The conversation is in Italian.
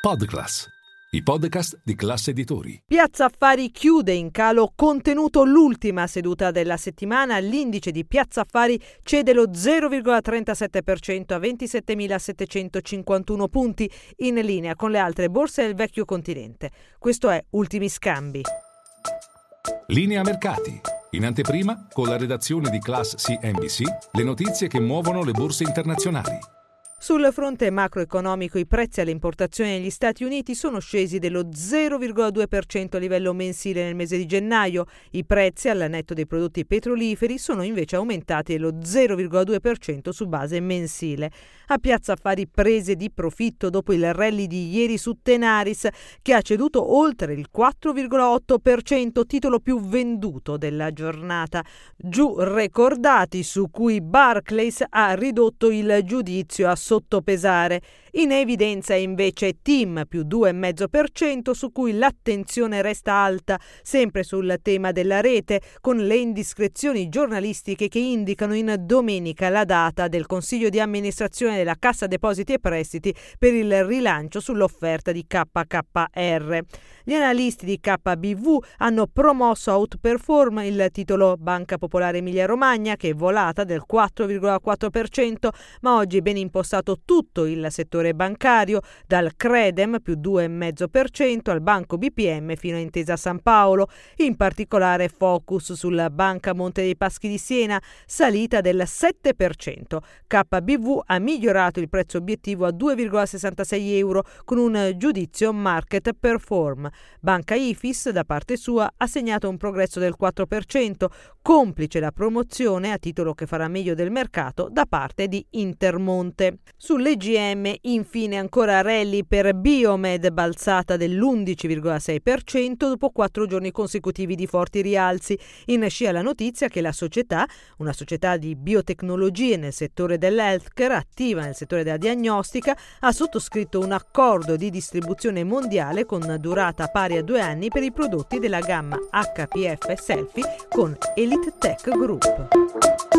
Podclass, i podcast di classe editori. Piazza Affari chiude in calo contenuto l'ultima seduta della settimana. L'indice di Piazza Affari cede lo 0,37% a 27.751 punti, in linea con le altre borse del vecchio continente. Questo è Ultimi Scambi. Linea mercati. In anteprima, con la redazione di Class CNBC, le notizie che muovono le borse internazionali. Sul fronte macroeconomico i prezzi alle importazioni negli Stati Uniti sono scesi dello 0,2% a livello mensile nel mese di gennaio. I prezzi al netto dei prodotti petroliferi sono invece aumentati dello 0,2% su base mensile. A Piazza Affari prese di profitto dopo il rally di ieri su Tenaris che ha ceduto oltre il 4,8%, titolo più venduto della giornata. Giù recordati su cui Barclays ha ridotto il giudizio a sottopesare. In evidenza invece TIM più 2,5% su cui l'attenzione resta alta, sempre sul tema della rete, con le indiscrezioni giornalistiche che indicano in domenica la data del Consiglio di amministrazione della Cassa Depositi e Prestiti per il rilancio sull'offerta di KKR. Gli analisti di KBV hanno promosso Outperform il titolo Banca Popolare Emilia Romagna che è volata del 4,4%, ma oggi è ben impostato tutto il settore bancario, dal Credem più 2,5% al Banco BPM fino a Intesa San Paolo, in particolare focus sulla Banca Monte dei Paschi di Siena, salita del 7%. KBV ha migliorato il prezzo obiettivo a 2,66 euro con un giudizio market perform. Banca Ifis, da parte sua, ha segnato un progresso del 4%, complice la promozione a titolo che farà meglio del mercato da parte di Intermonte. Sull'EGM, infine, ancora rally per Biomed, balzata dell'11,6% dopo quattro giorni consecutivi di forti rialzi. In scia la notizia che la società, una società di biotecnologie nel settore dell'healthcare, attiva nel settore della diagnostica, ha sottoscritto un accordo di distribuzione mondiale con durata pari a due anni per i prodotti della gamma HPF Selfie con Elite Tech Group.